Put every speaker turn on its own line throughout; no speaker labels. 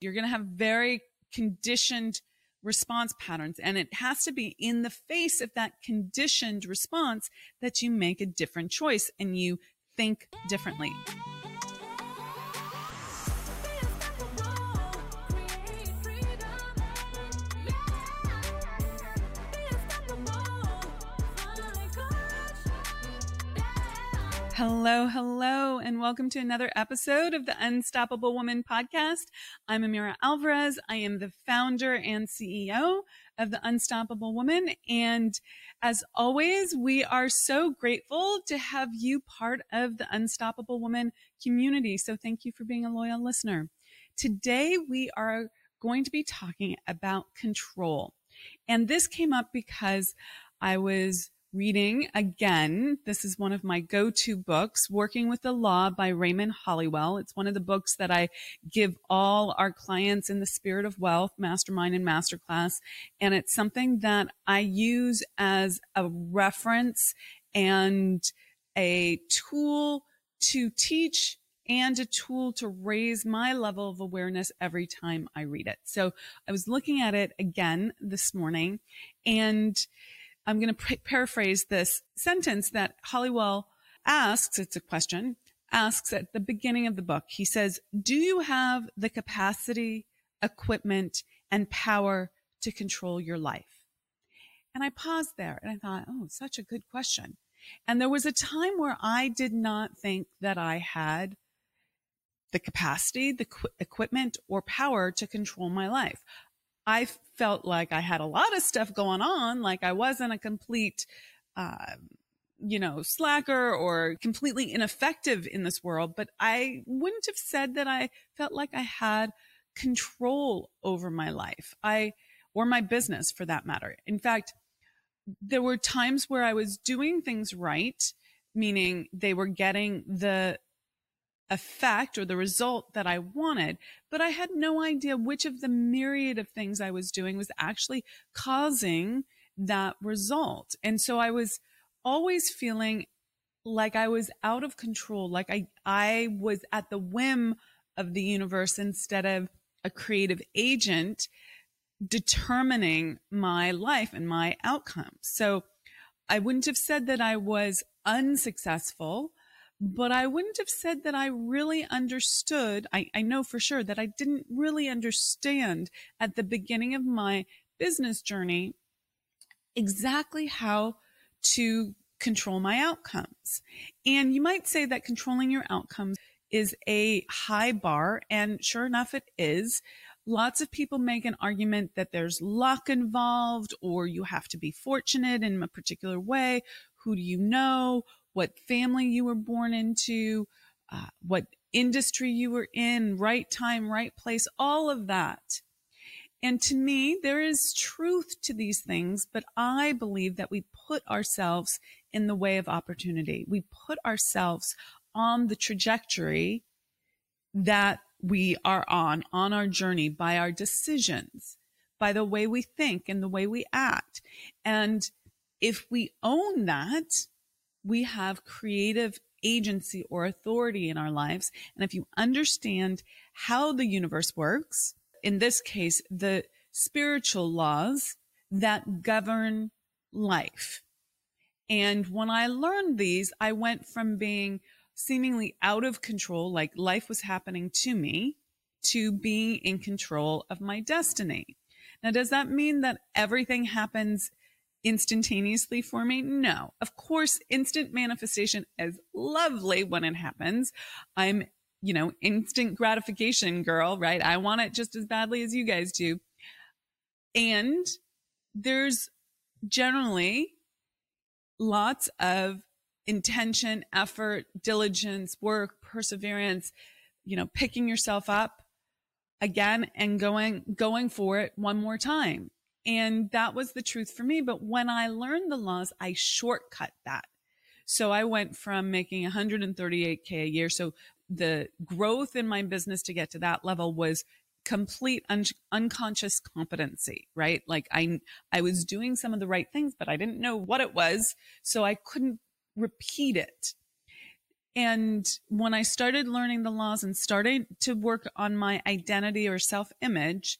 You're going to have very conditioned response patterns. And it has to be in the face of that conditioned response that you make a different choice and you think differently. Hello, hello, and welcome to another episode of the Unstoppable Woman podcast. I'm Amira Alvarez. I am the founder and CEO of the Unstoppable Woman. And as always, we are so grateful to have you part of the Unstoppable Woman community. So thank you for being a loyal listener. Today, we are going to be talking about control. And this came up because I was reading again. This is one of my go-to books, Working with the Law by Raymond Holliwell. It's one of the books that I give all our clients in the spirit of wealth, mastermind and masterclass. And it's something that I use as a reference and a tool to teach and a tool to raise my level of awareness every time I read it. So I was looking at it again this morning and I'm going to paraphrase this sentence that Holliwell asks. It's a question asks at the beginning of the book. He says, do you have the capacity, equipment and power to control your life? And I paused there and I thought, oh, such a good question. And there was a time where I did not think that I had the capacity, the qu- equipment or power to control my life. I felt like I had a lot of stuff going on, like I wasn't a complete, uh, you know, slacker or completely ineffective in this world, but I wouldn't have said that I felt like I had control over my life. I, or my business for that matter. In fact, there were times where I was doing things right, meaning they were getting the effect or the result that I wanted, but I had no idea which of the myriad of things I was doing was actually causing that result. And so I was always feeling like I was out of control, like I, I was at the whim of the universe instead of a creative agent determining my life and my outcome. So I wouldn't have said that I was unsuccessful but I wouldn't have said that I really understood. I, I know for sure that I didn't really understand at the beginning of my business journey exactly how to control my outcomes. And you might say that controlling your outcomes is a high bar. And sure enough, it is. Lots of people make an argument that there's luck involved or you have to be fortunate in a particular way. Who do you know? What family you were born into, uh, what industry you were in, right time, right place, all of that. And to me, there is truth to these things, but I believe that we put ourselves in the way of opportunity. We put ourselves on the trajectory that we are on, on our journey by our decisions, by the way we think and the way we act. And if we own that, we have creative agency or authority in our lives. And if you understand how the universe works, in this case, the spiritual laws that govern life. And when I learned these, I went from being seemingly out of control, like life was happening to me, to being in control of my destiny. Now, does that mean that everything happens instantaneously for me? No. Of course, instant manifestation is lovely when it happens. I'm, you know, instant gratification girl, right? I want it just as badly as you guys do. And there's generally lots of intention, effort, diligence, work, perseverance, you know, picking yourself up again and going, going for it one more time. And that was the truth for me. But when I learned the laws, I shortcut that. So I went from making 138K a year. So the growth in my business to get to that level was complete un- unconscious competency, right? Like I, I was doing some of the right things, but I didn't know what it was. So I couldn't repeat it. And when I started learning the laws and started to work on my identity or self image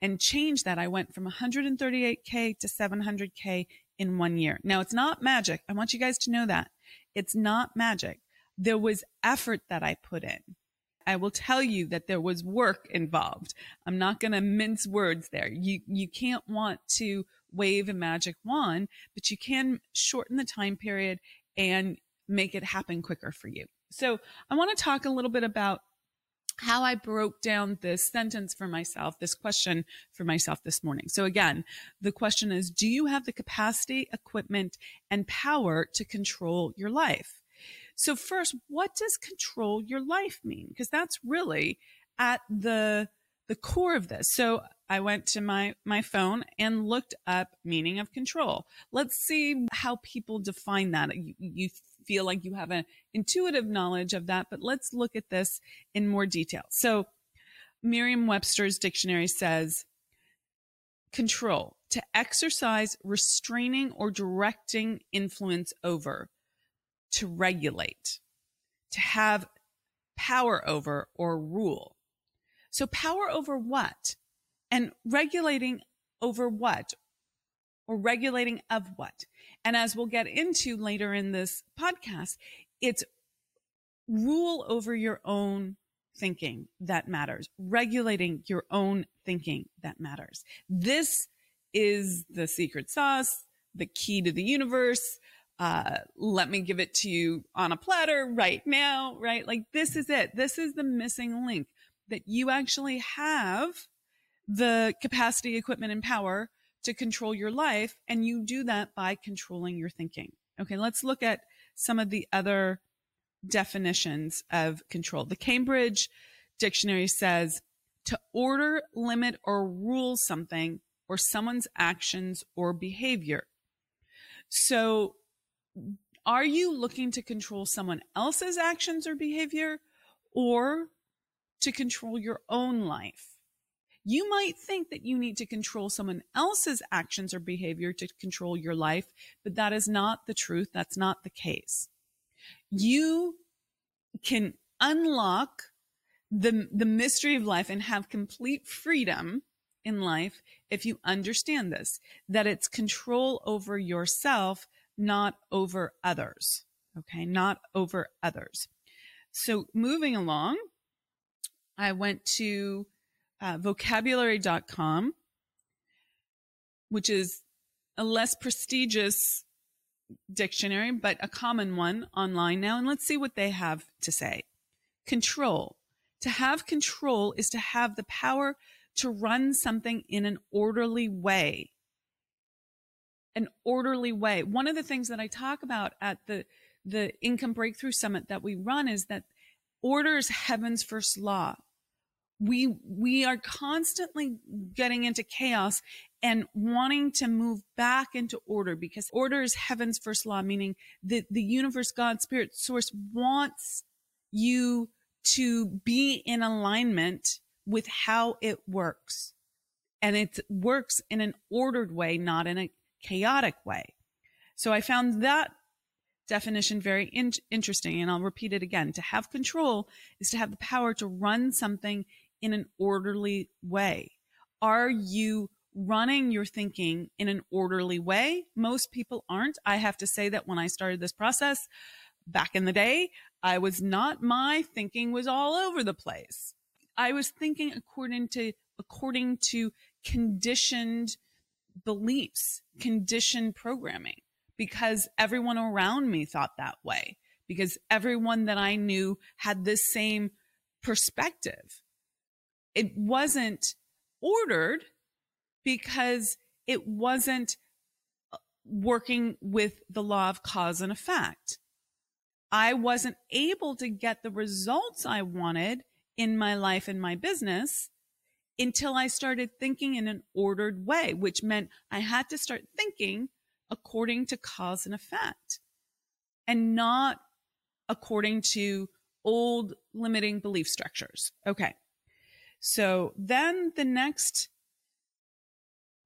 and change that, I went from 138K to 700K in one year. Now it's not magic. I want you guys to know that it's not magic. There was effort that I put in. I will tell you that there was work involved. I'm not going to mince words there. You, you can't want to wave a magic wand, but you can shorten the time period and make it happen quicker for you. So I want to talk a little bit about how I broke down this sentence for myself, this question for myself this morning. So again, the question is, do you have the capacity, equipment, and power to control your life? So first, what does control your life mean? Because that's really at the the core of this. So I went to my my phone and looked up meaning of control. Let's see how people define that. You, you feel like you have an intuitive knowledge of that, but let's look at this in more detail. So Merriam-Webster's dictionary says control to exercise restraining or directing influence over to regulate, to have power over or rule. So power over what? And regulating over what? Or regulating of what? And as we'll get into later in this podcast, it's rule over your own thinking that matters, regulating your own thinking that matters. This is the secret sauce, the key to the universe, uh, let me give it to you on a platter right now, right? Like this is it. This is the missing link that you actually have the capacity, equipment, and power to control your life. And you do that by controlling your thinking. Okay. Let's look at some of the other definitions of control. The Cambridge dictionary says to order, limit, or rule something or someone's actions or behavior. So are you looking to control someone else's actions or behavior or to control your own life? You might think that you need to control someone else's actions or behavior to control your life, but that is not the truth. That's not the case. You can unlock the, the mystery of life and have complete freedom in life if you understand this, that it's control over yourself not over others. Okay. Not over others. So moving along, I went to uh, vocabulary.com, which is a less prestigious dictionary, but a common one online now. And let's see what they have to say. Control. To have control is to have the power to run something in an orderly way an orderly way. One of the things that I talk about at the the income breakthrough summit that we run is that order is heaven's first law. We we are constantly getting into chaos and wanting to move back into order because order is heaven's first law, meaning that the universe, God, spirit, source wants you to be in alignment with how it works. And it works in an ordered way, not in a chaotic way. So I found that definition very in- interesting. And I'll repeat it again. To have control is to have the power to run something in an orderly way. Are you running your thinking in an orderly way? Most people aren't. I have to say that when I started this process back in the day, I was not, my thinking was all over the place. I was thinking according to, according to conditioned beliefs, conditioned programming, because everyone around me thought that way, because everyone that I knew had this same perspective. It wasn't ordered because it wasn't uh, working with the law of cause and effect. I wasn't able to get the results I wanted in my life and my business until I started thinking in an ordered way, which meant I had to start thinking according to cause and effect and not according to old limiting belief structures. Okay. So then the next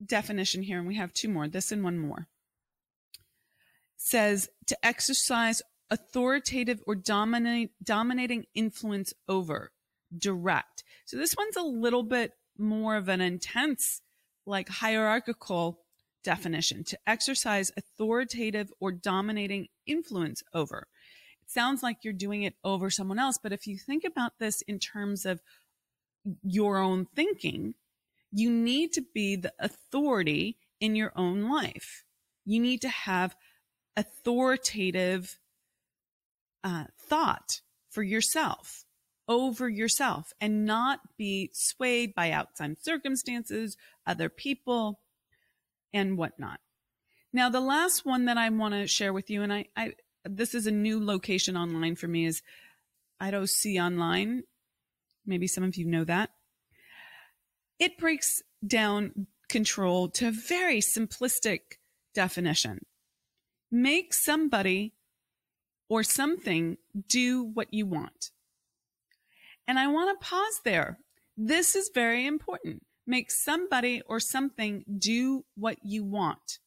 definition here, and we have two more, this and one more, says to exercise authoritative or dominate, dominating influence over, direct. So this one's a little bit more of an intense, like hierarchical definition to exercise authoritative or dominating influence over. It sounds like you're doing it over someone else, but if you think about this in terms of your own thinking, you need to be the authority in your own life. You need to have authoritative uh, thought for yourself over yourself and not be swayed by outside circumstances, other people, and whatnot. Now, the last one that I want to share with you, and I, I this is a new location online for me, is IDOC Online. Maybe some of you know that. It breaks down control to a very simplistic definition. Make somebody or something do what you want. And I want to pause there. This is very important. Make somebody or something do what you want.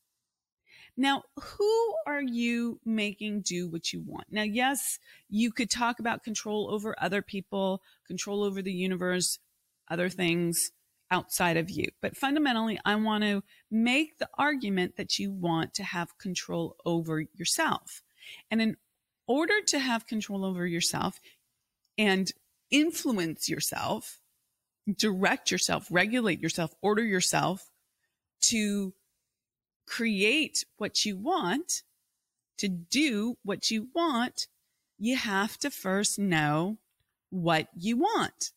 Now, who are you making do what you want? Now, yes, you could talk about control over other people, control over the universe, other things outside of you. But fundamentally, I want to make the argument that you want to have control over yourself. And in order to have control over yourself and influence yourself, direct yourself, regulate yourself, order yourself to create what you want, to do what you want, you have to first know what you want.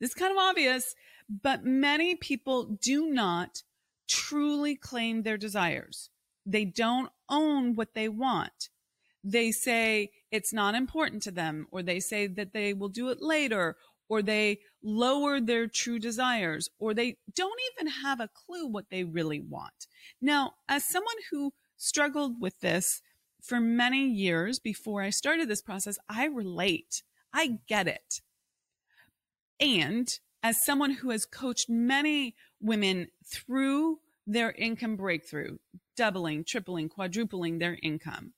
This is kind of obvious, but many people do not truly claim their desires. They don't own what they want they say it's not important to them, or they say that they will do it later, or they lower their true desires, or they don't even have a clue what they really want. Now, as someone who struggled with this for many years before I started this process, I relate. I get it. And as someone who has coached many women through their income breakthrough, doubling, tripling, quadrupling their income,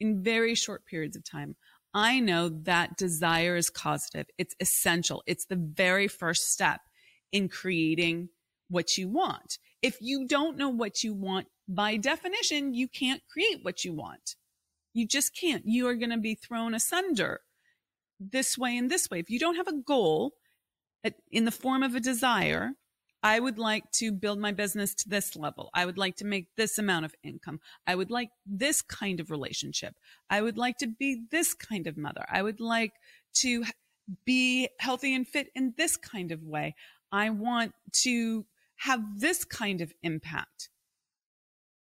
in very short periods of time. I know that desire is causative. It's essential. It's the very first step in creating what you want. If you don't know what you want, by definition, you can't create what you want. You just can't. You are going to be thrown asunder this way and this way. If you don't have a goal uh, in the form of a desire, I would like to build my business to this level. I would like to make this amount of income. I would like this kind of relationship. I would like to be this kind of mother. I would like to be healthy and fit in this kind of way. I want to have this kind of impact.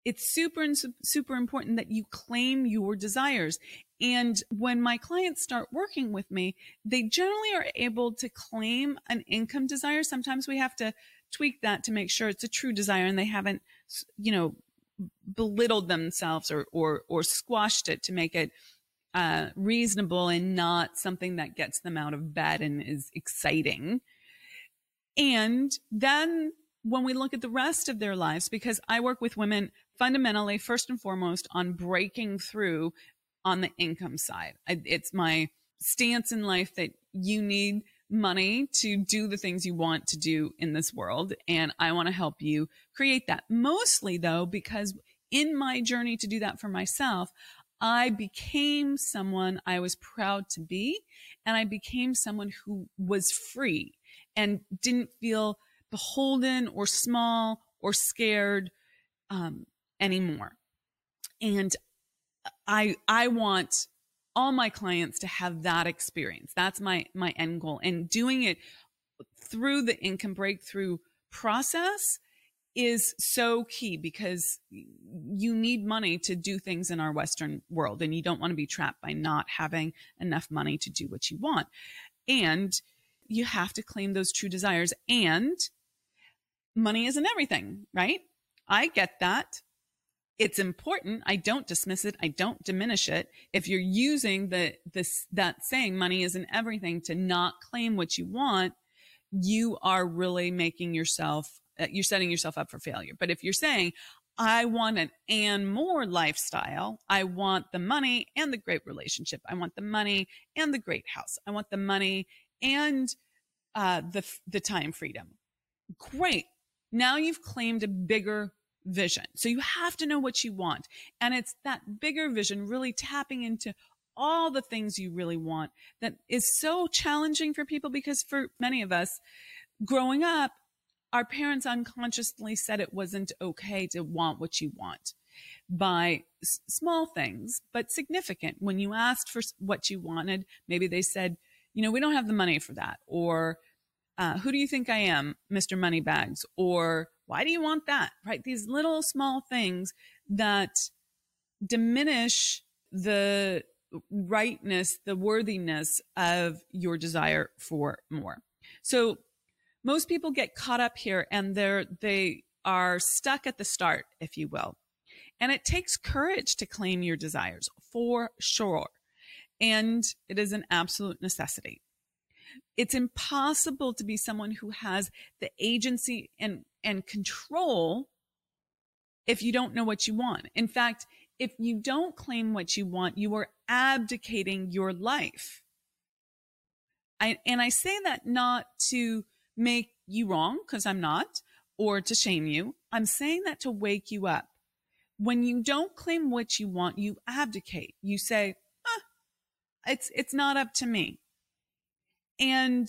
It's super, super important that you claim your desires. And when my clients start working with me, they generally are able to claim an income desire. Sometimes we have to tweak that to make sure it's a true desire and they haven't, you know, belittled themselves or, or, or squashed it to make it uh, reasonable and not something that gets them out of bed and is exciting. And then when we look at the rest of their lives, because I work with women fundamentally, first and foremost, on breaking through on the income side. It's my stance in life that you need money to do the things you want to do in this world. And I want to help you create that. Mostly though, because in my journey to do that for myself, I became someone I was proud to be. And I became someone who was free and didn't feel beholden or small or scared um, anymore. And I, I want all my clients to have that experience. That's my, my end goal. And doing it through the income breakthrough process is so key because you need money to do things in our Western world and you don't want to be trapped by not having enough money to do what you want. And you have to claim those true desires and money isn't everything, right? I get that it's important. I don't dismiss it. I don't diminish it. If you're using the this that saying money isn't everything to not claim what you want, you are really making yourself uh, you're setting yourself up for failure. But if you're saying I want an and more lifestyle. I want the money and the great relationship. I want the money and the great house. I want the money and uh, the the time freedom. Great. Now you've claimed a bigger vision. So you have to know what you want, and it's that bigger vision really tapping into all the things you really want that is so challenging for people because for many of us growing up our parents unconsciously said it wasn't okay to want what you want by s- small things, but significant. When you asked for what you wanted, maybe they said, you know, we don't have the money for that. Or, uh, who do you think I am, Mr. Moneybags? Or, why do you want that? Right? These little small things that diminish the rightness, the worthiness of your desire for more. So most people get caught up here and they're, they are stuck at the start, if you will. And it takes courage to claim your desires for sure. And it is an absolute necessity. It's impossible to be someone who has the agency and, and control if you don't know what you want. In fact, if you don't claim what you want, you are abdicating your life. I, and I say that not to make you wrong because I'm not, or to shame you. I'm saying that to wake you up. When you don't claim what you want, you abdicate. You say, ah, it's, it's not up to me. And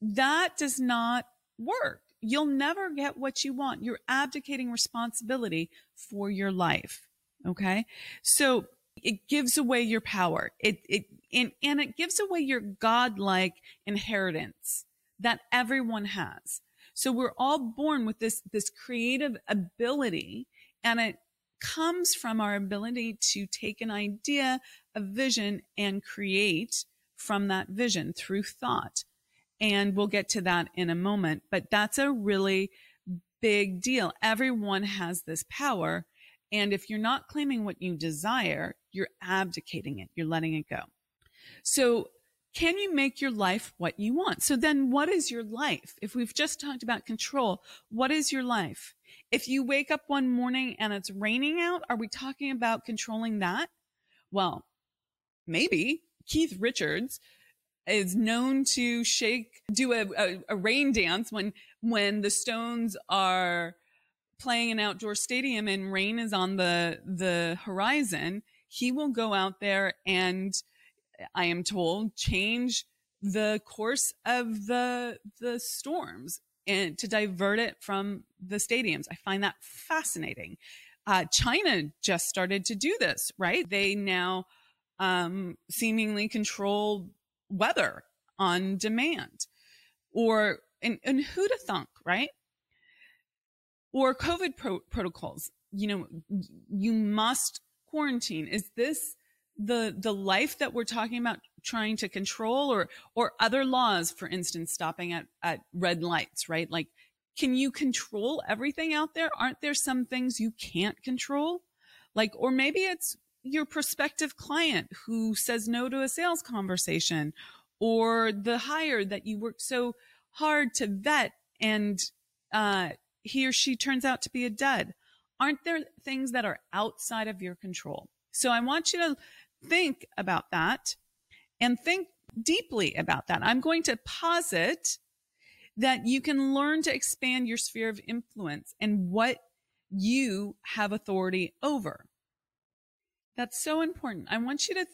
that does not work. You'll never get what you want. You're abdicating responsibility for your life. Okay. So it gives away your power. It, it, and, and it gives away your godlike inheritance that everyone has. So we're all born with this, this creative ability and it comes from our ability to take an idea, a vision and create from that vision through thought. And we'll get to that in a moment, but that's a really big deal. Everyone has this power. And if you're not claiming what you desire, you're abdicating it. You're letting it go. So can you make your life what you want? So then what is your life? If we've just talked about control, what is your life? If you wake up one morning and it's raining out, are we talking about controlling that? Well, maybe Keith Richards is known to shake, do a, a, a rain dance when, when the Stones are playing an outdoor stadium and rain is on the, the horizon. He will go out there and I am told, change the course of the the storms and to divert it from the stadiums. I find that fascinating. Uh, China just started to do this, right? They now um, seemingly control weather on demand, or and, and who to thunk, right? Or COVID pro- protocols. You know, you must quarantine. Is this the the life that we're talking about trying to control or or other laws for instance stopping at at red lights right like can you control everything out there aren't there some things you can't control like or maybe it's your prospective client who says no to a sales conversation or the hire that you worked so hard to vet and uh, he or she turns out to be a dud aren't there things that are outside of your control so i want you to think about that and think deeply about that. I'm going to posit that you can learn to expand your sphere of influence and what you have authority over. That's so important. I want you to,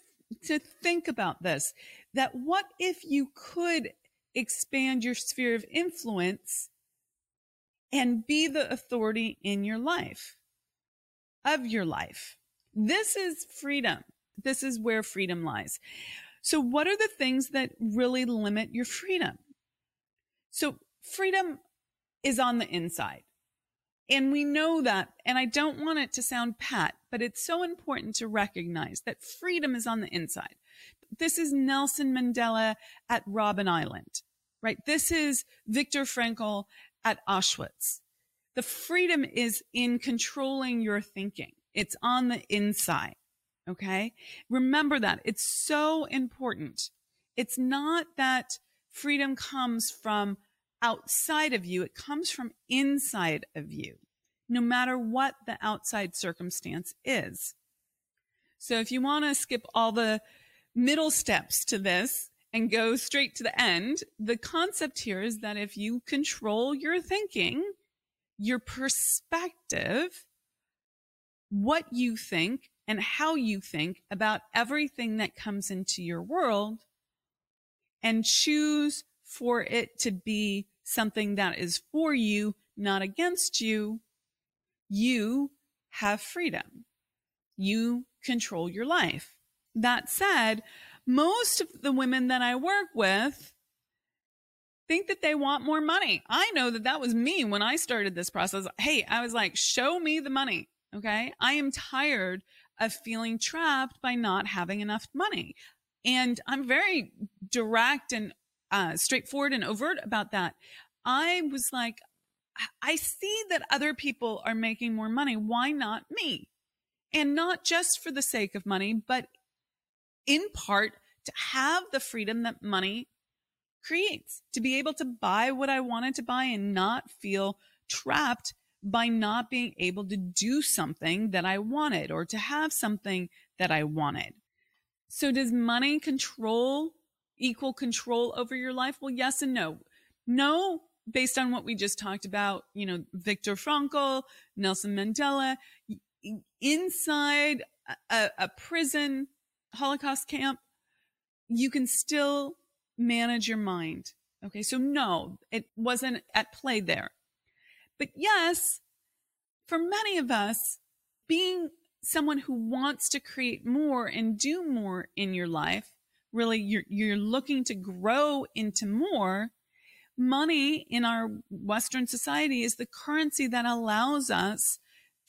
to think about this, that what if you could expand your sphere of influence and be the authority in your life, of your life? This is freedom. This is where freedom lies. So what are the things that really limit your freedom? So freedom is on the inside. And we know that, and I don't want it to sound pat, but it's so important to recognize that freedom is on the inside. This is Nelson Mandela at Robben Island, right? This is Viktor Frankl at Auschwitz. The freedom is in controlling your thinking. It's on the inside. Okay. Remember that. It's so important. It's not that freedom comes from outside of you. It comes from inside of you. No matter what the outside circumstance is. So if you want to skip all the middle steps to this and go straight to the end, the concept here is that if you control your thinking, your perspective, what you think and how you think about everything that comes into your world and choose for it to be something that is for you, not against you, you have freedom. You control your life. That said, most of the women that I work with think that they want more money. I know that that was me when I started this process. Hey, I was like, show me the money. Okay. I am tired of feeling trapped by not having enough money. And I'm very direct and uh, straightforward and overt about that. I was like, I see that other people are making more money. Why not me? And not just for the sake of money, but in part to have the freedom that money creates, to be able to buy what I wanted to buy and not feel trapped by not being able to do something that I wanted or to have something that I wanted. So does money control equal control over your life? Well, yes and no. No, based on what we just talked about, you know, Viktor Frankl, Nelson Mandela, inside a, a prison Holocaust camp, you can still manage your mind. Okay. So no, it wasn't at play there. But yes, for many of us, being someone who wants to create more and do more in your life, really you're, you're looking to grow into more, money in our Western society is the currency that allows us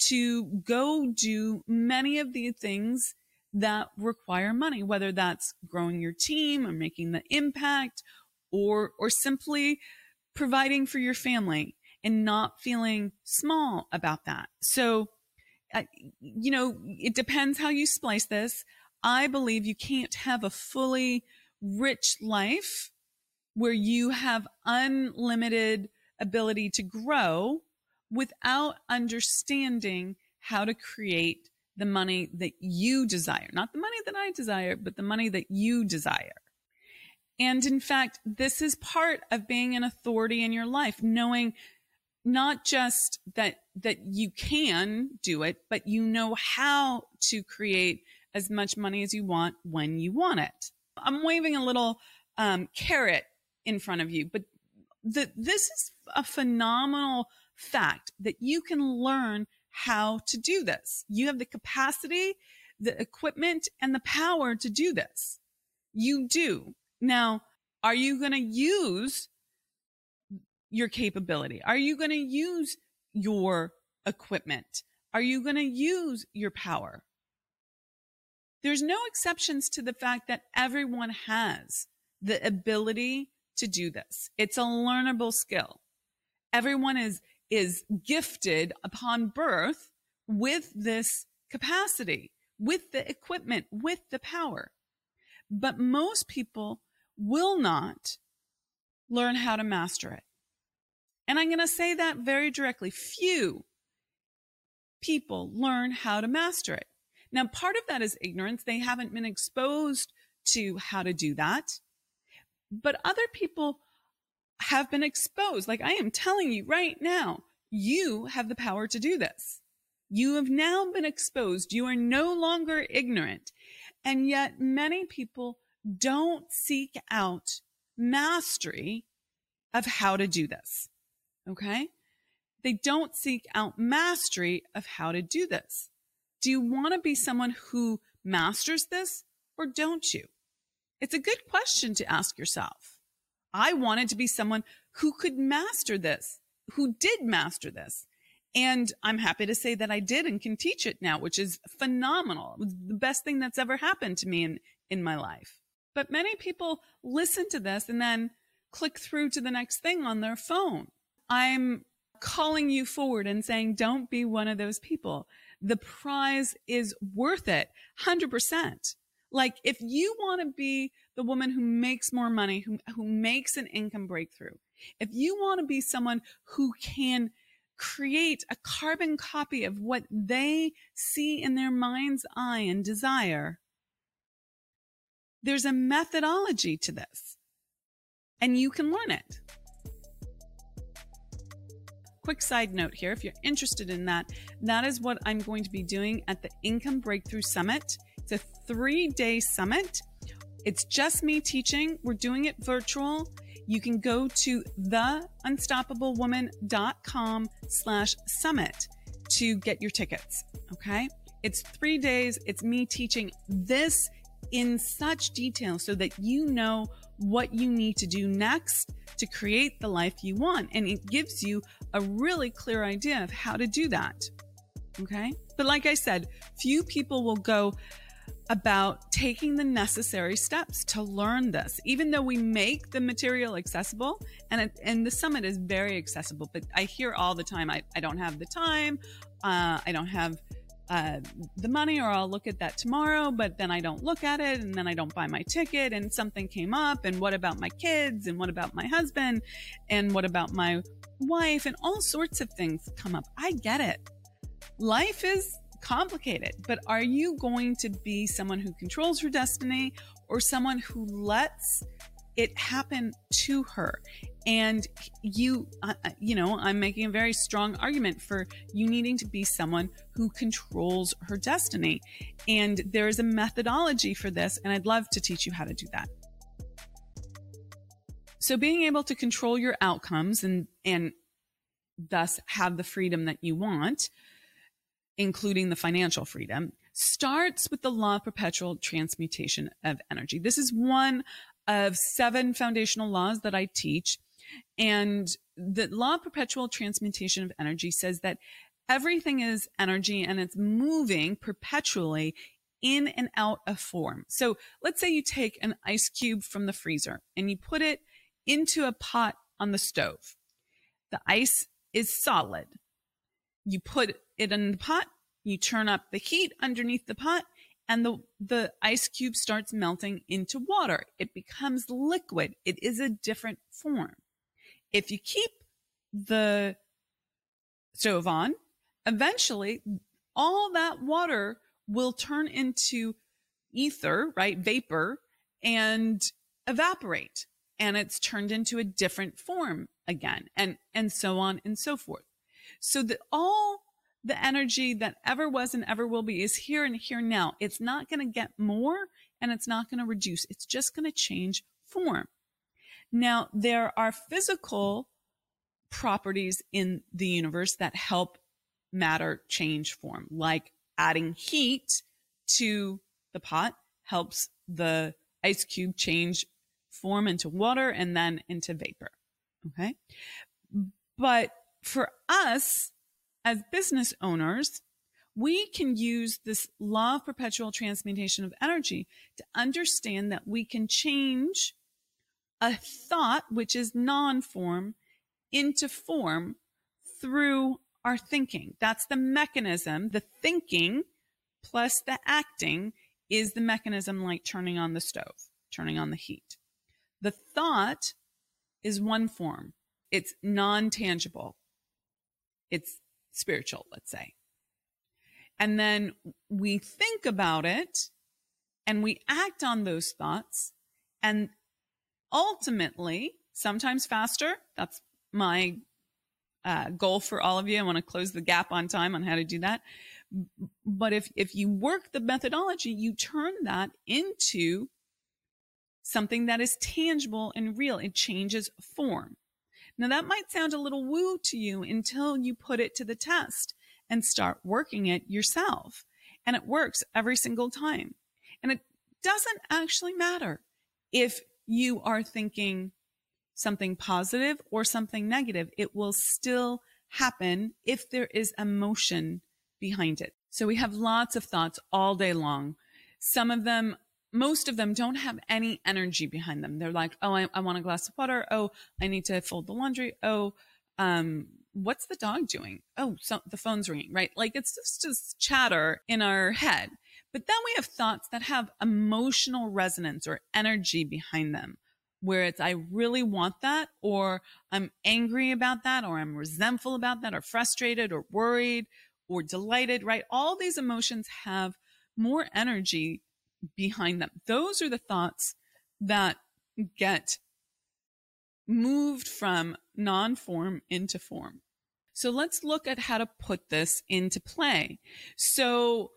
to go do many of the things that require money, whether that's growing your team or making the impact or, or simply providing for your family and not feeling small about that. So, uh, you know, it depends how you splice this. I believe you can't have a fully rich life where you have unlimited ability to grow without understanding how to create the money that you desire, not the money that I desire, but the money that you desire. And in fact, this is part of being an authority in your life, knowing not just that, that you can do it, but you know how to create as much money as you want when you want it. I'm waving a little um, carrot in front of you, but the, this is a phenomenal fact that you can learn how to do this. You have the capacity, the equipment, and the power to do this. You do. Now, are you going to use your capability? Are you going to use your equipment? Are you going to use your power? There's no exceptions to the fact that everyone has the ability to do this. It's a learnable skill. Everyone is is gifted upon birth with this capacity, with the equipment, with the power. But most people will not learn how to master it. And I'm going to say that very directly. Few people learn how to master it. Now, part of that is ignorance. They haven't been exposed to how to do that. But other people have been exposed. Like I am telling you right now, you have the power to do this. You have now been exposed. You are no longer ignorant. And yet many people don't seek out mastery of how to do this. Okay. They don't seek out mastery of how to do this. Do you want to be someone who masters this or don't you? It's a good question to ask yourself. I wanted to be someone who could master this, who did master this. And I'm happy to say that I did and can teach it now, which is phenomenal. The best thing that's ever happened to me in, in my life. But many people listen to this and then click through to the next thing on their phone. I'm calling you forward and saying, don't be one of those people. The prize is worth it. 100%. Like if you want to be the woman who makes more money, who, who makes an income breakthrough, if you want to be someone who can create a carbon copy of what they see in their mind's eye and desire. There's a methodology to this, and you can learn it. Quick side note here if you're interested in that, that is what I'm going to be doing at the Income Breakthrough Summit. It's a three day summit. It's just me teaching. We're doing it virtual. You can go to theunstoppablewoman.com slash summit to get your tickets. Okay. It's three days. It's me teaching this in such detail so that you know what you need to do next to create the life you want. And it gives you a really clear idea of how to do that. Okay. But like I said, few people will go about taking the necessary steps to learn this, even though we make the material accessible and, it, and the summit is very accessible. But I hear all the time, I, I don't have the time. Uh, I don't have uh, the money or I'll look at that tomorrow, but then I don't look at it and then I don't buy my ticket and something came up. And what about my kids? And what about my husband? And what about my wife? And all sorts of things come up. I get it. Life is complicated, but are you going to be someone who controls her destiny or someone who lets it happen to her? And you uh, you know i'm making a very strong argument for you needing to be someone who controls her destiny and there is a methodology for this and i'd love to teach you how to do that so being able to control your outcomes and and thus have the freedom that you want including the financial freedom starts with the law of perpetual transmutation of energy this is one of seven foundational laws that I teach. And the law of perpetual transmutation of energy says that everything is energy and it's moving perpetually in and out of form. So let's say you take an ice cube from the freezer and you put it into a pot on the stove. The ice is solid. You put it in the pot, you turn up the heat underneath the pot, and the, the ice cube starts melting into water. It becomes liquid. It is a different form. If you keep the stove on, eventually all that water will turn into ether, right? Vapor and evaporate. And it's turned into a different form again and, and so on and so forth. So that all the energy that ever was and ever will be is here and here now. It's not going to get more and it's not going to reduce. It's just going to change form. Now, there are physical properties in the universe that help matter change form, like adding heat to the pot helps the ice cube change form into water and then into vapor. Okay. But for us as business owners, we can use this law of perpetual transmutation of energy to understand that we can change a thought, which is non form, into form through our thinking. That's the mechanism. The thinking plus the acting is the mechanism like turning on the stove, turning on the heat. The thought is one form. It's non tangible. It's spiritual, let's say. And then we think about it and we act on those thoughts and ultimately, sometimes faster. That's my uh, goal for all of you. I want to close the gap on time on how to do that. But if, if you work the methodology, you turn that into something that is tangible and real. It changes form. Now that might sound a little woo to you until you put it to the test and start working it yourself. And it works every single time. And it doesn't actually matter if you are thinking something positive or something negative, it will still happen if there is emotion behind it. So we have lots of thoughts all day long. Some of them, most of them don't have any energy behind them. They're like, oh, I, I want a glass of water. Oh, I need to fold the laundry. Oh, um, what's the dog doing? Oh, so the phone's ringing, right? Like it's just, just chatter in our head. But then we have thoughts that have emotional resonance or energy behind them. where it's, I really want that, or I'm angry about that, or I'm resentful about that, or frustrated, or worried, or delighted, right? All these emotions have more energy behind them. Those are the thoughts that get moved from non form into form. So let's look at how to put this into play. So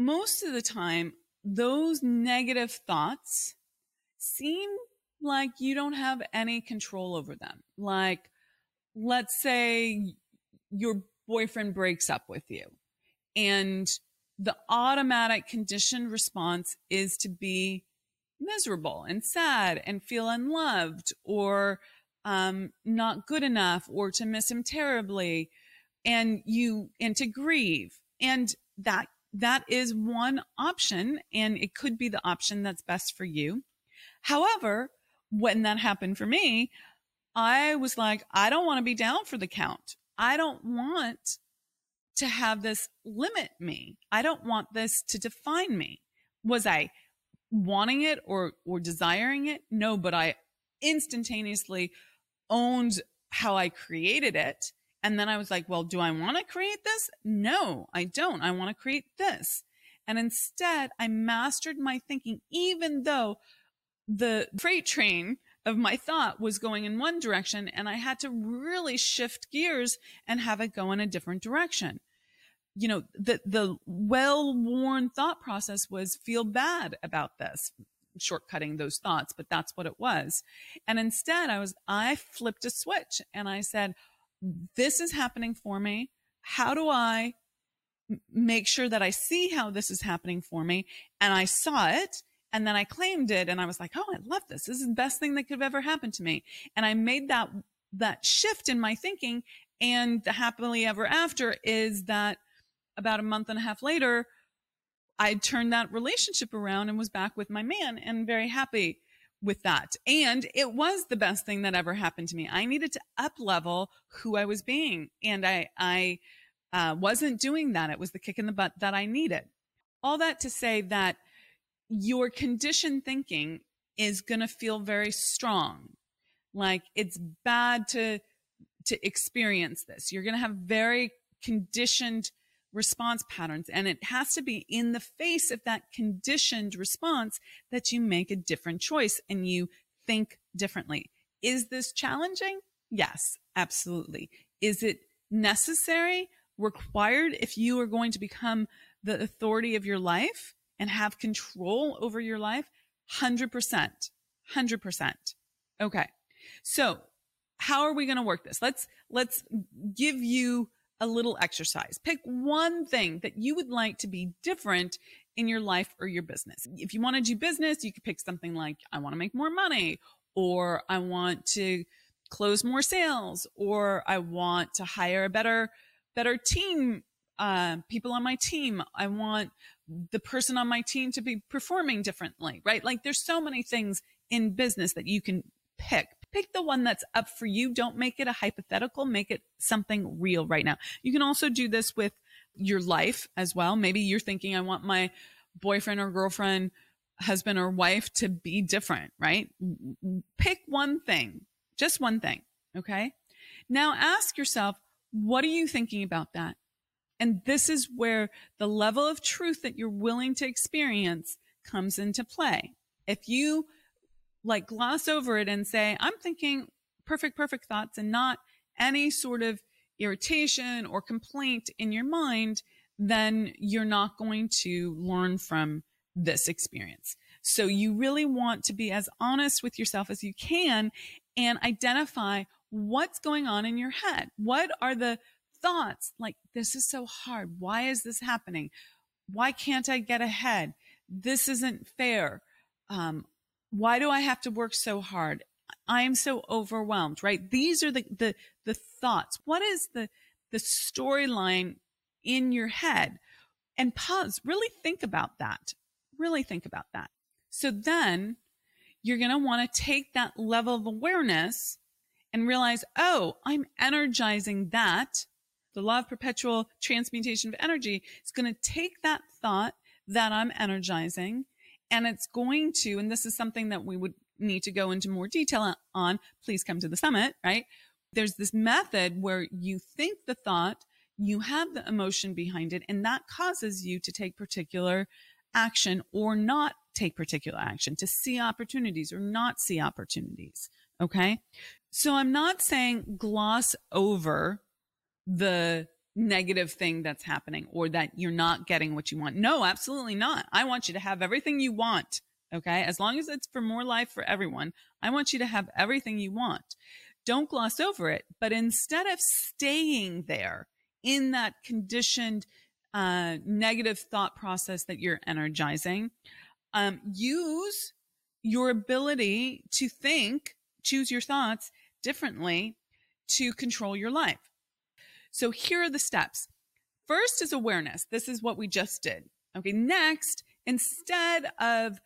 most of the time, those negative thoughts seem like you don't have any control over them. Like, let's say your boyfriend breaks up with you and the automatic conditioned response is to be miserable and sad and feel unloved or um, not good enough or to miss him terribly and you and to grieve and that that is one option and it could be the option that's best for you however when that happened for me i was like i don't want to be down for the count i don't want to have this limit me. I don't want this to define me. Was I wanting it or or desiring it? No, but I instantaneously owned how I created it. And then I was like, well, do I want to create this? No, I don't. I want to create this. And instead, I mastered my thinking, even though the freight train of my thought was going in one direction and I had to really shift gears and have it go in a different direction. You know, the, the well-worn thought process was feel bad about this, shortcutting those thoughts, but that's what it was. And instead I was, I flipped a switch and I said, this is happening for me. How do I make sure that I see how this is happening for me? And I saw it and then I claimed it and I was like, oh, I love this. This is the best thing that could have ever happened to me. And I made that, that shift in my thinking. And the happily ever after is that about a month and a half later, I turned that relationship around and was back with my man and very happy with that. And it was the best thing that ever happened to me. I needed to up level who I was being. And I, I, uh, wasn't doing that. It was the kick in the butt that I needed. All that to say that your conditioned thinking is going to feel very strong. Like it's bad to, to experience this. You're going to have very conditioned response patterns. And it has to be in the face of that conditioned response that you make a different choice and you think differently. Is this challenging? Yes, absolutely. Is it necessary, required if you are going to become the authority of your life? and have control over your life? 100%. 100%. Okay. So how are we going to work this? Let's, let's give you a little exercise. Pick one thing that you would like to be different in your life or your business. If you want to do business, you could pick something like, I want to make more money, or I want to close more sales, or I want to hire a better, better team, uh, people on my team. I want the person on my team to be performing differently, right? Like there's so many things in business that you can pick. Pick the one that's up for you. Don't make it a hypothetical. Make it something real right now. You can also do this with your life as well. Maybe you're thinking, I want my boyfriend or girlfriend, husband or wife to be different, right? Pick one thing, just one thing. Okay. Now ask yourself, what are you thinking about that? And this is where the level of truth that you're willing to experience comes into play. If you like gloss over it and say, I'm thinking perfect, perfect thoughts and not any sort of irritation or complaint in your mind, then you're not going to learn from this experience. So you really want to be as honest with yourself as you can and identify what's going on in your head. What are the thoughts like, this is so hard. Why is this happening? Why can't I get ahead? This isn't fair. Um, why do I have to work so hard? I am so overwhelmed, right? These are the, the, the thoughts. What is the, the storyline in your head? And pause, really think about that. Really think about that. So then you're going to want to take that level of awareness and realize, oh, I'm energizing that the law of perpetual transmutation of energy is going to take that thought that I'm energizing and it's going to, and this is something that we would need to go into more detail on, please come to the summit, right? There's this method where you think the thought, you have the emotion behind it, and that causes you to take particular action or not take particular action, to see opportunities or not see opportunities. Okay. So I'm not saying gloss over the negative thing that's happening or that you're not getting what you want. No, absolutely not. I want you to have everything you want. Okay. As long as it's for more life for everyone, I want you to have everything you want. Don't gloss over it, but instead of staying there in that conditioned, uh, negative thought process that you're energizing, um, use your ability to think, choose your thoughts differently to control your life. So here are the steps. First is awareness. This is what we just did. Okay. Next, instead of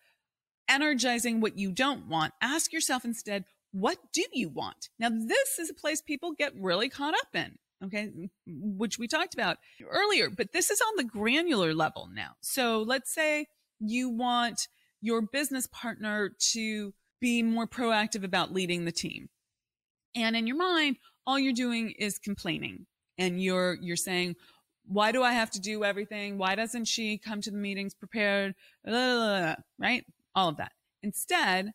energizing what you don't want, ask yourself instead, what do you want? Now, this is a place people get really caught up in. Okay. Which we talked about earlier, but this is on the granular level now. So let's say you want your business partner to be more proactive about leading the team. And in your mind, all you're doing is complaining and you're you're saying why do i have to do everything? Why doesn't she come to the meetings prepared? Blah, blah, blah, right? All of that. Instead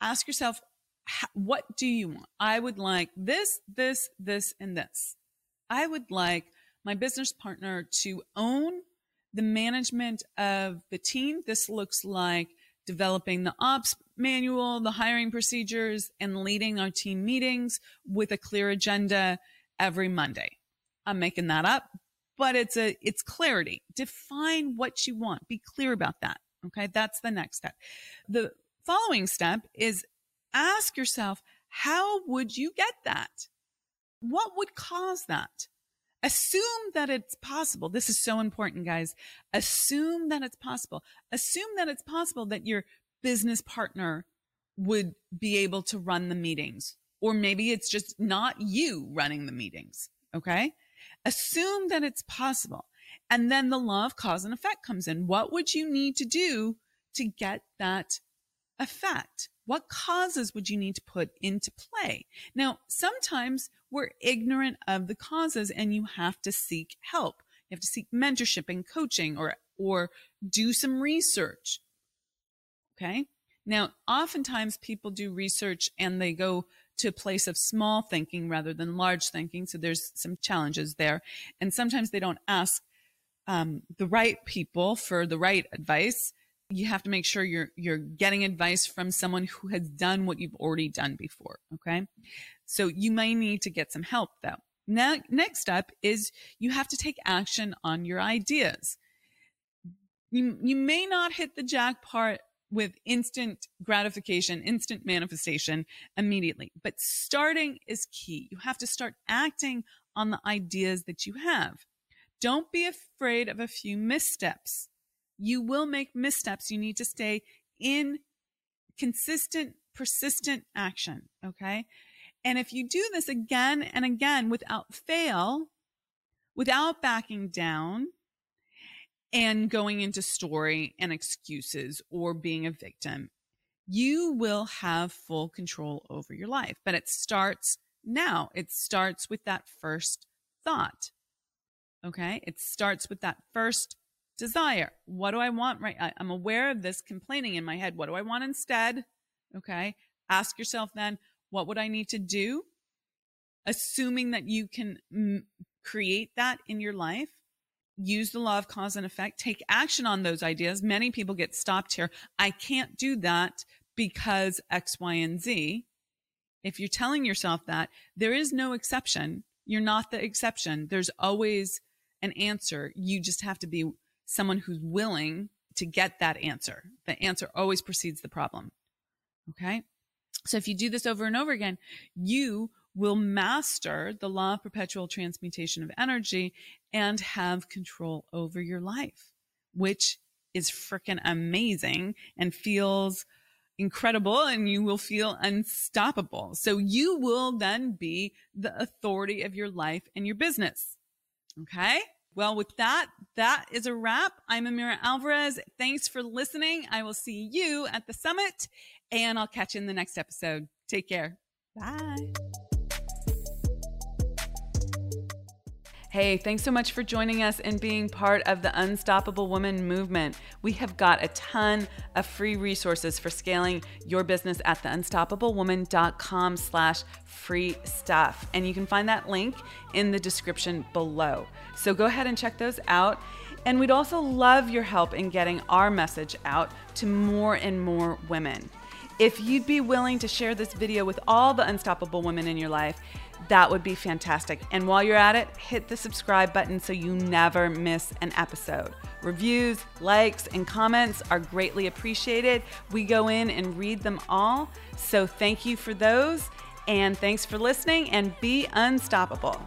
ask yourself what do you want? I would like this this this and this. I would like my business partner to own the management of the team. This looks like developing the ops manual the hiring procedures and leading our team meetings with a clear agenda every Monday. I'm making that up, but it's a, it's clarity. Define what you want. Be clear about that. Okay. That's the next step. The following step is ask yourself, how would you get that? What would cause that? Assume that it's possible. This is so important, guys. Assume that it's possible. Assume that it's possible that your business partner would be able to run the meetings or maybe it's just not you running the meetings. Okay. Assume that it's possible. And then the law of cause and effect comes in. What would you need to do to get that effect? What causes would you need to put into play? Now, sometimes we're ignorant of the causes and you have to seek help. You have to seek mentorship and coaching or, or do some research. Okay. Now, oftentimes people do research and they go to a place of small thinking rather than large thinking. So there's some challenges there. And sometimes they don't ask um, the right people for the right advice. You have to make sure you're you're getting advice from someone who has done what you've already done before. Okay, so you may need to get some help though. Now, next up is you have to take action on your ideas. You, you may not hit the jackpot with instant gratification, instant manifestation immediately. But starting is key. You have to start acting on the ideas that you have. Don't be afraid of a few missteps. You will make missteps. You need to stay in consistent, persistent action. Okay. And if you do this again and again without fail, without backing down, and going into story and excuses or being a victim, you will have full control over your life. But it starts now. It starts with that first thought. Okay. It starts with that first desire. What do I want? Right. I, am aware of this complaining in my head. What do I want instead? Okay. Ask yourself then, what would I need to do? Assuming that you can create that in your life use the law of cause and effect, take action on those ideas. Many people get stopped here. I can't do that because X, Y, and Z. If you're telling yourself that, there is no exception. You're not the exception. There's always an answer. You just have to be someone who's willing to get that answer. The answer always precedes the problem. Okay. So if you do this over and over again, you will master the law of perpetual transmutation of energy and have control over your life, which is freaking amazing and feels incredible and you will feel unstoppable. So you will then be the authority of your life and your business. Okay. Well, with that, that is a wrap. I'm Amira Alvarez. Thanks for listening. I will see you at the summit And I'll catch you in the next episode. Take care. Bye. Hey, thanks so much for joining us and being part of the Unstoppable Woman movement. We have got a ton of free resources for scaling your business at theunstoppablewoman.com slash free stuff. And you can find that link in the description below. So go ahead and check those out. And we'd also love your help in getting our message out to more and more women. If you'd be willing to share this video with all the unstoppable women in your life, that would be fantastic. And while you're at it, hit the subscribe button so you never miss an episode. Reviews, likes, and comments are greatly appreciated. We go in and read them all. So thank you for those. And thanks for listening and be unstoppable.